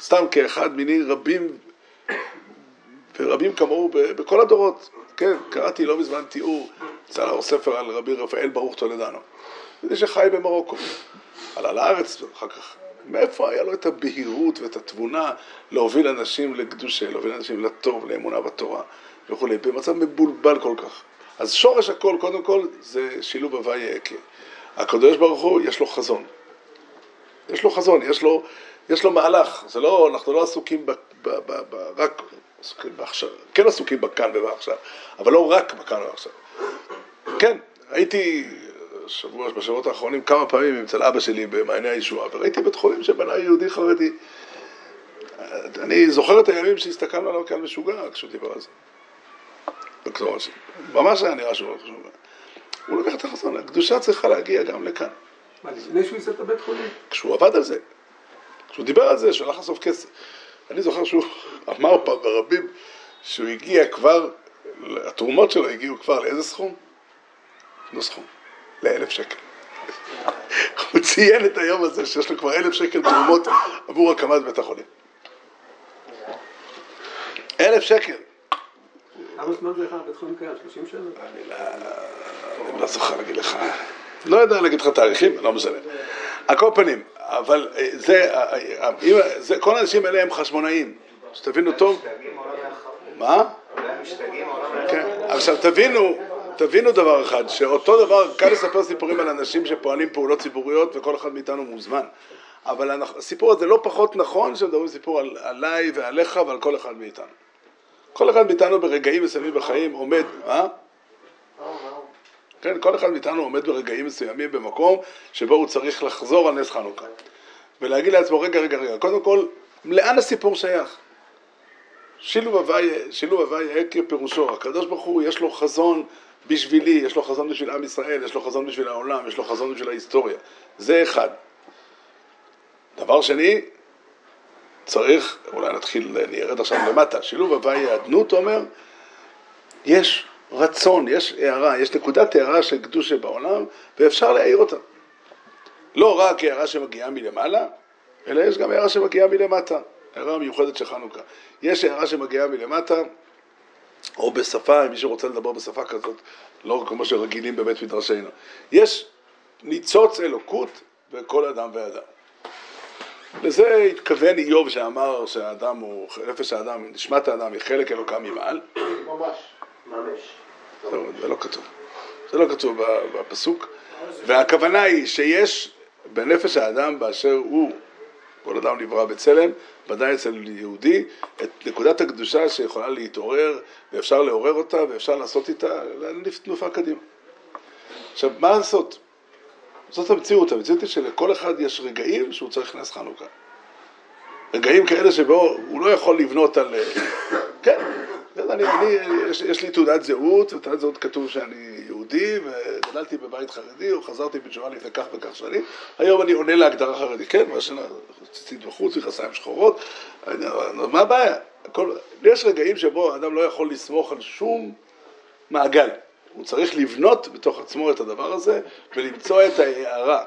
סתם כאחד מיני רבים ורבים כמוהו בכל הדורות. כן, קראתי לא מזמן תיאור, יצא לאור ספר על רבי רפאל ברוך טולדנו. זה שחי במרוקו. עלה לארץ אחר כך. מאיפה היה לו את הבהירות ואת התבונה להוביל אנשים לקדושה, להוביל אנשים לטוב, לאמונה בתורה וכולי, במצב מבולבל כל כך. אז שורש הכל, קודם כל, זה שילוב הוויה יקה. הקדוש ברוך הוא, יש לו חזון. יש לו חזון, יש לו, יש לו מהלך. זה לא, אנחנו לא עסוקים ב, ב, ב, ב, רק עסוקים בעכשיו, כן עסוקים בכאן ובעכשיו, אבל לא רק בכאן ובעכשיו. כן, הייתי שבוע, בשבועות האחרונים כמה פעמים אצל אבא שלי במעייני הישועה, וראיתי בית חולים שבנה יהודי חרדי. אני זוכר את הימים שהסתכלנו עליו כאן משוגע כשהוא דיבר על זה. דוקטור ראשי. ממש היה נראה שהוא משוגע. הוא לקח את החזון, הקדושה צריכה להגיע גם לכאן. מה, לפני שהוא ייסע את הבית חולים? כשהוא עבד על זה. כשהוא דיבר על זה, הלך לסוף כסף. אני זוכר שהוא אמר פעם ברבים שהוא הגיע כבר, התרומות שלו הגיעו כבר לאיזה סכום? תנו סכום, לאלף שקל. הוא ציין את היום הזה שיש לו כבר אלף שקל תרומות עבור הקמת בית החולים. אלף שקל. כמה זמן זה בית חולים קיים? 30 שנה? אני לא, אני לא זוכר להגיד לך. לא יודע להגיד לך תאריכים, לא משנה. על כל פנים, אבל אה, זה, אה, אה, זה, כל האנשים האלה הם חשמונאים, שתבינו טוב. מה? כן. עכשיו תבינו, תבינו דבר אחד, שאותו דבר, קל לספר סיפורים על אנשים שפועלים פעולות ציבוריות וכל אחד מאיתנו מוזמן. אבל הסיפור הזה לא פחות נכון שמדברים סיפור על, עליי ועליך ועל כל אחד מאיתנו. כל אחד מאיתנו ברגעים מסוימים בחיים עומד, אה? כן, כל אחד מאיתנו עומד ברגעים מסוימים במקום שבו הוא צריך לחזור על נס חנוכה ולהגיד לעצמו, רגע, רגע, רגע, קודם כל, לאן הסיפור שייך? שילוב הוואי, שילוב הוואי עקב פירושו, הקדוש ברוך הוא יש לו חזון בשבילי, יש לו חזון בשביל עם ישראל, יש לו חזון בשביל העולם, יש לו חזון בשביל ההיסטוריה, זה אחד. דבר שני, צריך, אולי נתחיל, נרד עכשיו למטה, שילוב הוואי האדנות אומר, יש רצון, יש הערה, יש נקודת הערה של קדושה בעולם, ואפשר להעיר אותה. לא רק הערה שמגיעה מלמעלה, אלא יש גם הערה שמגיעה מלמטה, הערה מיוחדת של חנוכה. יש הערה שמגיעה מלמטה, או בשפה, אם מישהו רוצה לדבר בשפה כזאת, לא כמו שרגילים בבית מדרשנו. יש ניצוץ אלוקות בכל אדם ואדם. לזה התכוון איוב שאמר שהאדם הוא, נפש האדם, נשמת האדם היא חלק אלוקה ממעל. ממש. לא, זה לא כתוב. זה לא כתוב בפסוק. והכוונה היא שיש בנפש האדם באשר הוא, כל אדם נברא בצלם, ודאי אצל יהודי, את נקודת הקדושה שיכולה להתעורר, ואפשר לעורר אותה, ואפשר לעשות איתה, להניף תנופה קדימה. עכשיו, מה לעשות? זאת המציאות, המציאות היא שלכל אחד יש רגעים שהוא צריך נס חנוכה. רגעים כאלה שבו הוא לא יכול לבנות על... כן, אני, אני, יש, יש לי תעודת זהות, ותעודת זהות כתוב שאני יהודי, וגדלתי בבית חרדי, או חזרתי בתשובה לפני כך וכך שנים, היום אני עונה להגדרה חרדי, כן, מה שציצית בחוץ, מכנסיים שחורות, אני- מה הבעיה? הכל, יש רגעים שבו האדם לא יכול לסמוך על שום מעגל, הוא צריך לבנות בתוך עצמו את הדבר הזה, ולמצוא את ההערה,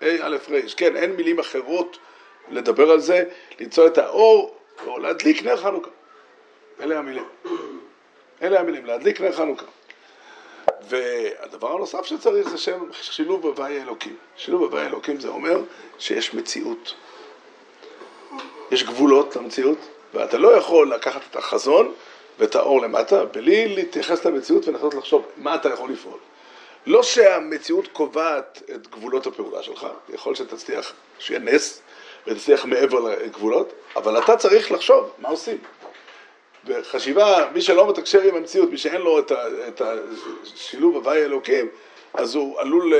ה' א' ר', כן, אין מילים אחרות לדבר על זה, למצוא את האור, או להדליק נר חנוכה. אלה המילים. אלה המילים, להדליק נר חנוכה. והדבר הנוסף שצריך זה שם שילוב הוואי האלוקים. שילוב הוואי האלוקים זה אומר שיש מציאות. יש גבולות למציאות, ואתה לא יכול לקחת את החזון ואת האור למטה בלי להתייחס למציאות ולנסות לחשוב מה אתה יכול לפעול. לא שהמציאות קובעת את גבולות הפעולה שלך, יכול שתצליח, שיהיה נס ותצליח מעבר לגבולות, אבל אתה צריך לחשוב מה עושים. בחשיבה, מי שלא מתקשר עם המציאות, מי שאין לו את, ה, את השילוב הוואי האלוקים, אז הוא עלול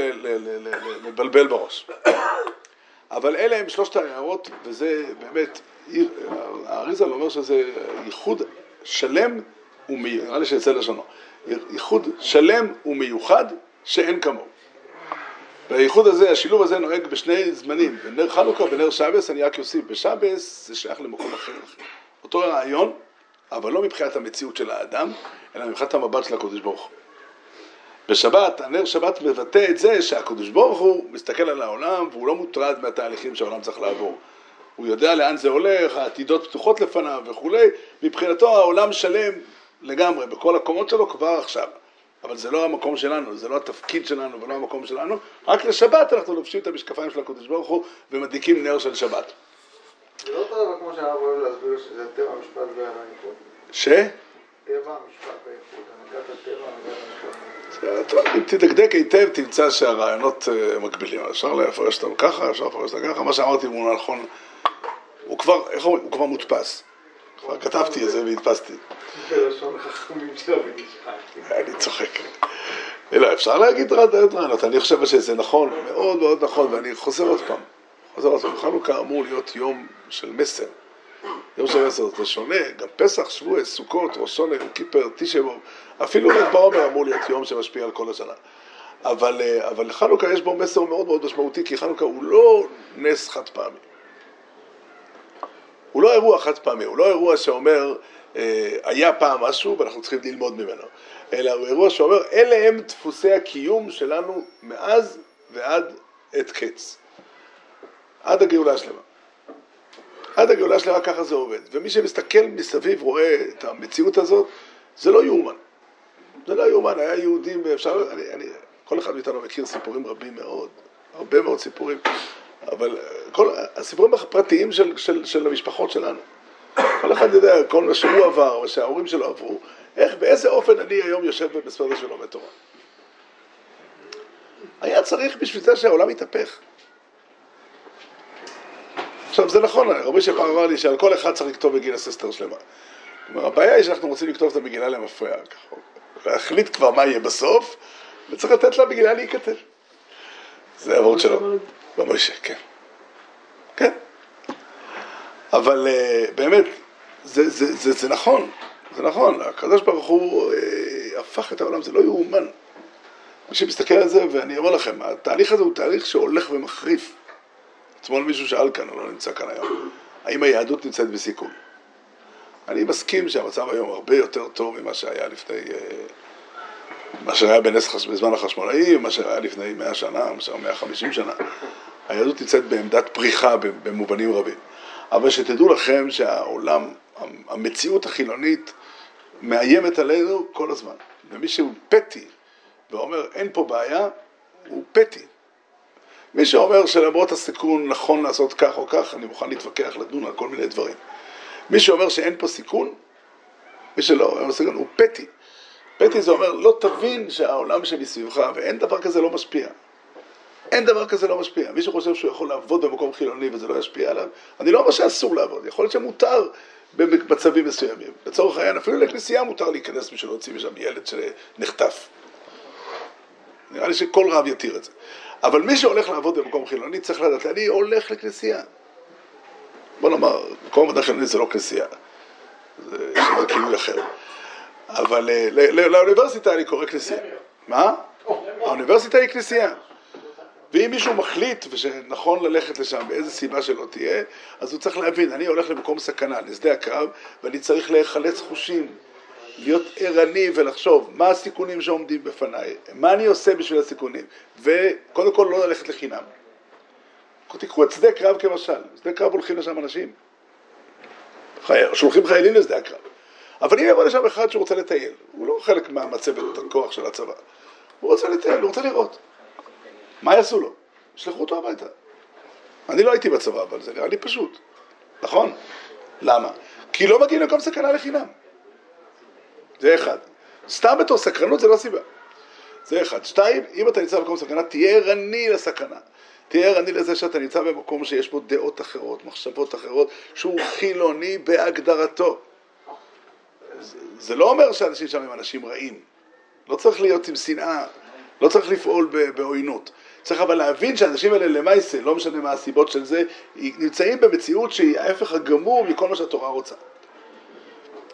לבלבל בראש. אבל אלה הם שלושת ההערות, וזה באמת, האריזה אומר שזה ייחוד שלם ומיוחד, נראה לי שיצא לשונו, ייחוד שלם ומיוחד שאין כמוהו. והייחוד הזה, השילוב הזה נוהג בשני זמנים, בנר חנוכה ובנר שבס, אני רק אוסיף, בשבס זה שייך למקום אחר. אותו רעיון, אבל לא מבחינת המציאות של האדם, אלא מבחינת המבט של הקדוש ברוך הוא. בשבת, הנר שבת מבטא את זה שהקדוש ברוך הוא מסתכל על העולם והוא לא מוטרד מהתהליכים שהעולם צריך לעבור. הוא יודע לאן זה הולך, העתידות פתוחות לפניו וכולי, מבחינתו העולם שלם לגמרי, בכל הקומות שלו כבר עכשיו. אבל זה לא המקום שלנו, זה לא התפקיד שלנו ולא המקום שלנו, רק לשבת אנחנו לובשים את המשקפיים של הקדוש ברוך הוא ומדליקים נר של שבת. זה לא אותו דבר כמו שהרב אוהב להסביר שזה טבע המשפט והאיכות. ש? טבע המשפט והאיכות, הנהגת הטבע, הנהגת המשפט. אם תדקדק היטב תמצא שהרעיונות אה, מקבילים, אפשר לפרש אותם ככה, אפשר לפרש אותם ככה, מה שאמרתי הוא נכון, הוא כבר, איך אומרים, הוא כבר מודפס, כבר כתבתי את זה והדפסתי. אני צוחק. לא, אפשר להגיד רעיונות, אני חושב שזה נכון, מאוד מאוד נכון, ואני חוזר עוד פעם, פעם, חנוכה אמור להיות יום של מסר, יום של מסר, זה שונה, גם פסח, שבוע, סוכות, ראש שונה, יום כיפר, תשעבו, אפילו ל"ג בעומר אמור להיות יום שמשפיע על כל השנה. אבל, אה, אבל לחנוכה יש בו מסר מאוד מאוד משמעותי, כי חנוכה הוא לא נס חד פעמי. הוא לא אירוע חד פעמי, הוא לא אירוע שאומר אה, היה פעם משהו ואנחנו צריכים ללמוד ממנו, אלא הוא אירוע שאומר, אלה הם דפוסי הקיום שלנו מאז ועד עת קץ. עד הגאולה השלמה. עד הגאולה השלמה ככה זה עובד. ומי שמסתכל מסביב רואה את המציאות הזאת, זה לא יאומן. זה לא יאומן, היה יהודים, אפשר, אני, אני, כל אחד מאיתנו מכיר סיפורים רבים מאוד, הרבה מאוד סיפורים, אבל כל הסיפורים הפרטיים של, של, של המשפחות שלנו. כל אחד יודע, כל מה שהוא עבר, מה שההורים שלו עברו, איך, באיזה אופן אני היום יושב בספרדיה של לומד תורה. היה צריך בשביל זה שהעולם יתהפך. עכשיו זה נכון, רבי שפעם אמר לי שעל כל אחד צריך לכתוב בגיל הססטר שלמה. כלומר, הבעיה היא שאנחנו רוצים לכתוב את המגילה למפרע, להחליט כבר מה יהיה בסוף, וצריך לתת למגילה להיכתב. זה הוורד שלו. במוישה, כן. כן. אבל uh, באמת, זה, זה, זה, זה נכון, זה נכון, הקדוש ברוך הוא uh, הפך את העולם, זה לא יאומן. מי שמסתכל על זה, ואני אומר לכם, התהליך הזה הוא תהליך שהולך ומחריף. אתמול מישהו שאל כאן, הוא לא נמצא כאן היום, האם היהדות נמצאת בסיכון? אני מסכים שהמצב היום הרבה יותר טוב ממה שהיה לפני, אה, מה שהיה בנס, בזמן החשמונאי, מה שהיה לפני 100 שנה, מה שהיה 150 שנה. היהדות נמצאת בעמדת פריחה במובנים רבים. אבל שתדעו לכם שהעולם, המציאות החילונית מאיימת עלינו כל הזמן. ומי שהוא פטי ואומר אין פה בעיה, הוא פטי. מי שאומר שלמרות הסיכון נכון לעשות כך או כך, אני מוכן להתווכח, לדון על כל מיני דברים. מי שאומר שאין פה סיכון, מי שלא אומר סיכון, הוא פטי. פטי זה אומר, לא תבין שהעולם שמסביבך, ואין דבר כזה לא משפיע. אין דבר כזה לא משפיע. מי שחושב שהוא יכול לעבוד במקום חילוני וזה לא ישפיע עליו, אני לא אומר שאסור לעבוד, יכול להיות שמותר במצבים מסוימים. לצורך העניין, אפילו לכנסייה מותר להיכנס בשביל להוציא משם ילד שנחטף. נראה לי שכל רב יתיר את זה. אבל מי שהולך לעבוד במקום חילוני צריך לדעת, אני הולך לכנסייה. בוא נאמר, מקום עבודה חילוני זה לא כנסייה, זה, זה כינוי אחר. אבל אה, לאוניברסיטה אני קורא כנסייה. מה? האוניברסיטה היא כנסייה. ואם מישהו מחליט ושנכון ללכת לשם באיזה סיבה שלא תהיה, אז הוא צריך להבין, אני הולך למקום סכנה, לשדה הקרב, ואני צריך להיחלץ חושים, להיות ערני ולחשוב מה הסיכונים שעומדים בפניי, מה אני עושה בשביל הסיכונים, וקודם כל לא ללכת לחינם. תיקחו את שדה קרב כמשל, שדה קרב הולכים לשם אנשים, חי... שולחים חיילים לשדה הקרב, אבל אם יבוא לשם אחד שרוצה לטייל, הוא לא חלק מהמצבת הכוח של הצבא, הוא רוצה לטייל, הוא רוצה לראות. מה יעשו לו? ישלחו אותו הביתה. אני לא הייתי בצבא, אבל זה נראה לי פשוט, נכון? למה? כי לא מגיעים למקום סכנה לחינם. זה אחד. סתם בתור סקרנות זה לא סיבה. זה אחד. שתיים, אם אתה נמצא במקום סכנה, תהיה ערני לסכנה. תהיה ערני לזה שאתה נמצא במקום שיש בו דעות אחרות, מחשבות אחרות, שהוא חילוני בהגדרתו. זה, זה לא אומר שאנשים שם הם אנשים רעים. לא צריך להיות עם שנאה, לא צריך לפעול בעוינות. צריך אבל להבין שהאנשים האלה למעשה, לא משנה מה הסיבות של זה, נמצאים במציאות שהיא ההפך הגמור מכל מה שהתורה רוצה.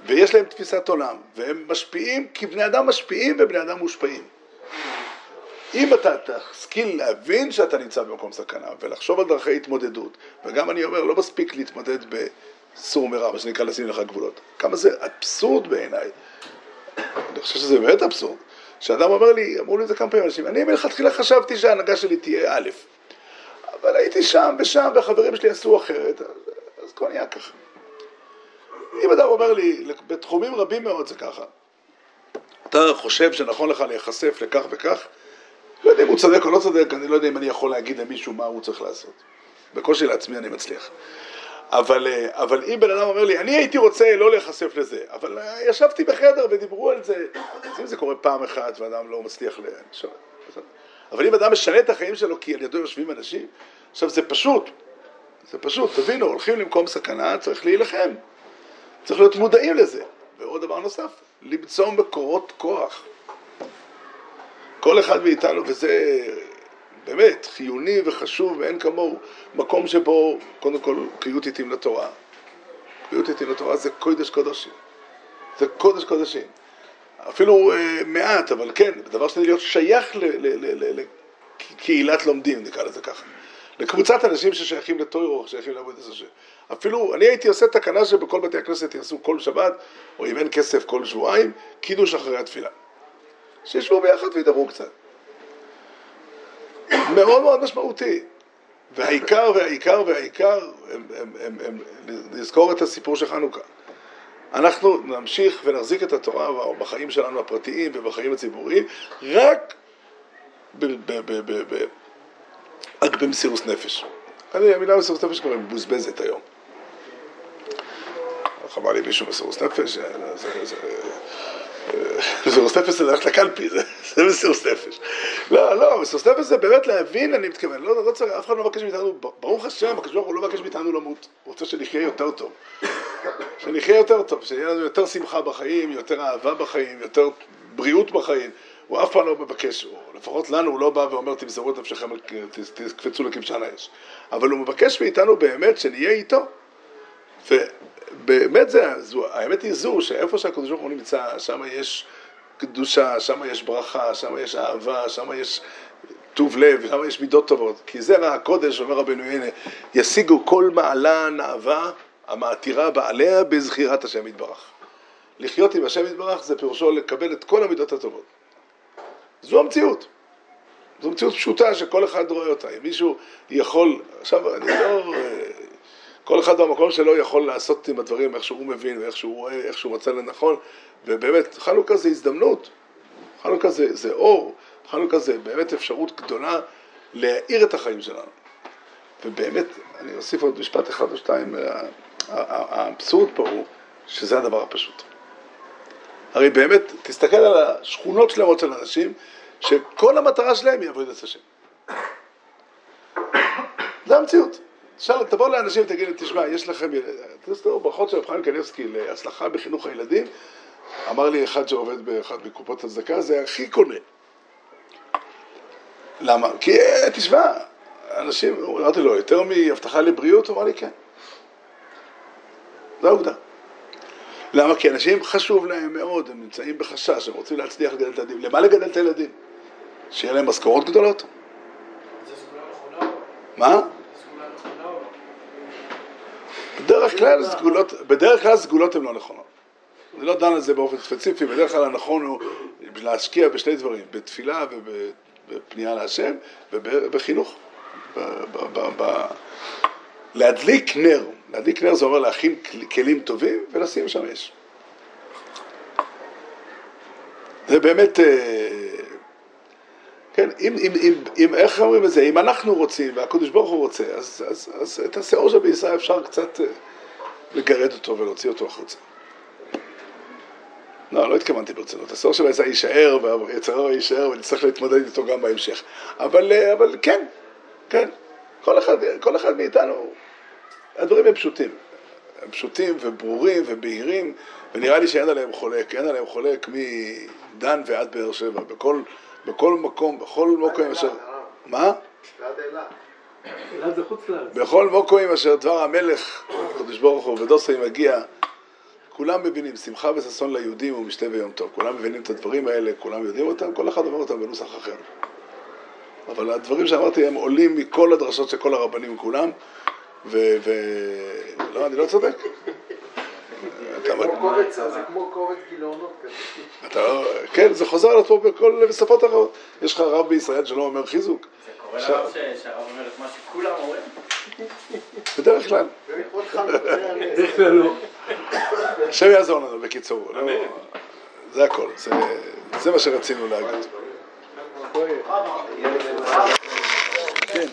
ויש להם תפיסת עולם, והם משפיעים, כי בני אדם משפיעים ובני אדם מושפעים. אם אתה תשכיל להבין שאתה נמצא במקום סכנה ולחשוב על דרכי התמודדות, וגם אני אומר, לא מספיק להתמודד בסור מרע, מה שנקרא לשים לך גבולות. כמה זה אבסורד בעיניי. אני חושב שזה באמת אבסורד. שאדם אומר לי, אמרו לי את זה כמה פעמים אנשים, אני מלכתחילה חשבתי שההנהגה שלי תהיה א', אבל הייתי שם ושם והחברים שלי עשו אחרת, אז, כבר נהיה ככה. אם אדם אומר לי, בתחומים רבים מאוד זה ככה, אתה חושב שנכון לך להיחשף לכך וכך, לא יודע אם הוא צודק או לא צודק, אני לא יודע אם אני יכול להגיד למישהו מה הוא צריך לעשות. בקושי לעצמי אני מצליח. אבל, אבל אם בן אדם אומר לי, אני הייתי רוצה לא להיחשף לזה, אבל ישבתי בחדר ודיברו על זה, אז אם זה קורה פעם אחת ואדם לא מצליח ל... אבל אם אדם משנה את החיים שלו כי על ידו יושבים אנשים, עכשיו זה פשוט, זה פשוט, תבינו, הולכים למקום סכנה, צריך להילחם, צריך להיות מודעים לזה. ועוד דבר נוסף, למצוא מקורות כוח. כל אחד מאיתנו, וזה באמת חיוני וחשוב ואין כמוהו, מקום שבו קודם כל קריאות עיתים לתורה. קריאות עיתים לתורה זה קודש קודשים. זה קודש קודשים. אפילו אה, מעט, אבל כן, דבר שני להיות שייך לקהילת לומדים, נקרא לזה ככה. לקבוצת אנשים ששייכים לטוירו, שייכים לעבודת השם. אפילו, אני הייתי עושה תקנה שבכל בתי הכנסת יעשו כל שבת, או אם אין כסף כל שבועיים, קידוש אחרי התפילה. שישבו ביחד וידברו קצת. מאוד מאוד משמעותי. והעיקר והעיקר והעיקר הם, הם, הם, הם, לזכור את הסיפור של חנוכה. אנחנו נמשיך ונחזיק את התורה בחיים שלנו הפרטיים ובחיים הציבוריים רק, ב, ב, ב, ב, ב, רק במסירות נפש. אני, המילה מסירות נפש כבר מבוזבזת היום. חבל לי מישהו מסירות נפש, מסירות נפש זה ללכת לקלפי, זה, מסירות נפש. לא, לא, מסירות נפש זה באמת להבין, אני מתכוון, לא, לא צריך, אף אחד לא מבקש מאיתנו, ברוך השם, הקדוש ברוך הוא לא מבקש מאיתנו למות, הוא רוצה שנחיה יותר טוב. שנחיה יותר טוב, שיהיה לנו יותר שמחה בחיים, יותר אהבה בחיים, יותר בריאות בחיים. הוא אף פעם לא מבקש, או לפחות לנו הוא לא בא ואומר תמסרו את נפשכם, תקפצו לכבשן האש. אבל הוא מבקש מאיתנו באמת שנהיה איתו. ובאמת זה, זו, האמת היא זו, שאיפה שהקדוש ברוך הוא נמצא, שם יש קדושה, שם יש ברכה, שם יש אהבה, שם יש טוב לב, שם יש מידות טובות. כי זה רע הקודש, אומר רבנו הנה, ישיגו כל מעלן אהבה המעתירה בעליה בזכירת השם יתברך. לחיות עם השם יתברך זה פירושו לקבל את כל המידות הטובות. זו המציאות. זו מציאות פשוטה שכל אחד רואה אותה. אם מישהו יכול, עכשיו אני לא... כל אחד במקום שלו יכול לעשות עם הדברים איך שהוא מבין ואיך שהוא רואה, איך שהוא מצא לנכון, ובאמת, חנוכה זה הזדמנות, חנוכה זה, זה אור, חנוכה זה באמת אפשרות גדולה להאיר את החיים שלנו. ובאמת, אני אוסיף עוד משפט אחד או שתיים, האבסורד פה הוא שזה הדבר הפשוט. הרי באמת, תסתכל על השכונות שלמות של אנשים, שכל המטרה שלהם היא עבודת השם. זה המציאות. עכשיו תבוא לאנשים ותגיד להם, תשמע, יש לכם, תסתכלו ברכות של רב חיים קניבסקי להצלחה בחינוך הילדים, אמר לי אחד שעובד באחת מקופות הצדקה, זה הכי קונה. למה? כי תשמע, אנשים, אמרתי לו, יותר מהבטחה לבריאות? הוא אמר לי, כן. זו העובדה. למה? כי אנשים חשוב להם מאוד, הם נמצאים בחשש, הם רוצים להצליח לגדל את הילדים. למה לגדל את הילדים? שיהיה להם משכורות גדולות? זה סגולה נכונה? מה? סגולה נכונה או לא? בדרך כלל סגולות, בדרך כלל סגולות הן לא נכונות. אני לא דן על זה באופן ספציפי, בדרך כלל הנכון הוא להשקיע בשני דברים, בתפילה ובפנייה להשם ובחינוך. ב- ב- ב- ב- להדליק נר, להדליק נר זה אומר להכין כל- כלים טובים ולשים שם אש. זה באמת, אה, אם, אם, אם, אם, איך אומרים את זה, אם אנחנו רוצים והקדוש ברוך הוא רוצה, אז, אז, אז את השאור שבישראל אפשר קצת אה, לגרד אותו ולהוציא אותו החוצה. לא, לא התכוונתי ברצינות. השאור של העצה יישאר, והיצר הרע יישאר, ונצטרך להתמודד איתו גם בהמשך. אבל, אה, אבל כן, כן, כל אחד, כל אחד מאיתנו, הדברים הם פשוטים. הם פשוטים וברורים ובהירים, ונראה לי שאין עליהם חולק. אין עליהם חולק מדן ועד באר שבע. בכל, בכל מקום, בכל מקום אשר... מה? חוץ לארץ. בכל מקום אשר דבר המלך, הקדוש ברוך הוא, ודוסי מגיע, כולם מבינים, שמחה וששון ליהודים ומשתה ויום טוב. כולם מבינים את הדברים האלה, כולם יודעים אותם, כל אחד אומר אותם בנוסח אחר. אבל הדברים שאמרתי הם עולים מכל הדרשות של כל הרבנים כולם, ו... ו... לא, אני לא צודק. אתה, כמו קובץ, זה כמו קובץ גיליונות כזה. אתה. כן, זה חוזר על עצמו בכל בשפות אחרות. יש לך רב בישראל שלא אומר חיזוק, זה קורה לרב שהרב אומר את מה שכולם אומרים? בדרך כלל. זה. בדרך כלל לא. השם יעזור לנו, בקיצור. לא, זה הכל, זה, זה מה שרצינו להגיד. כן.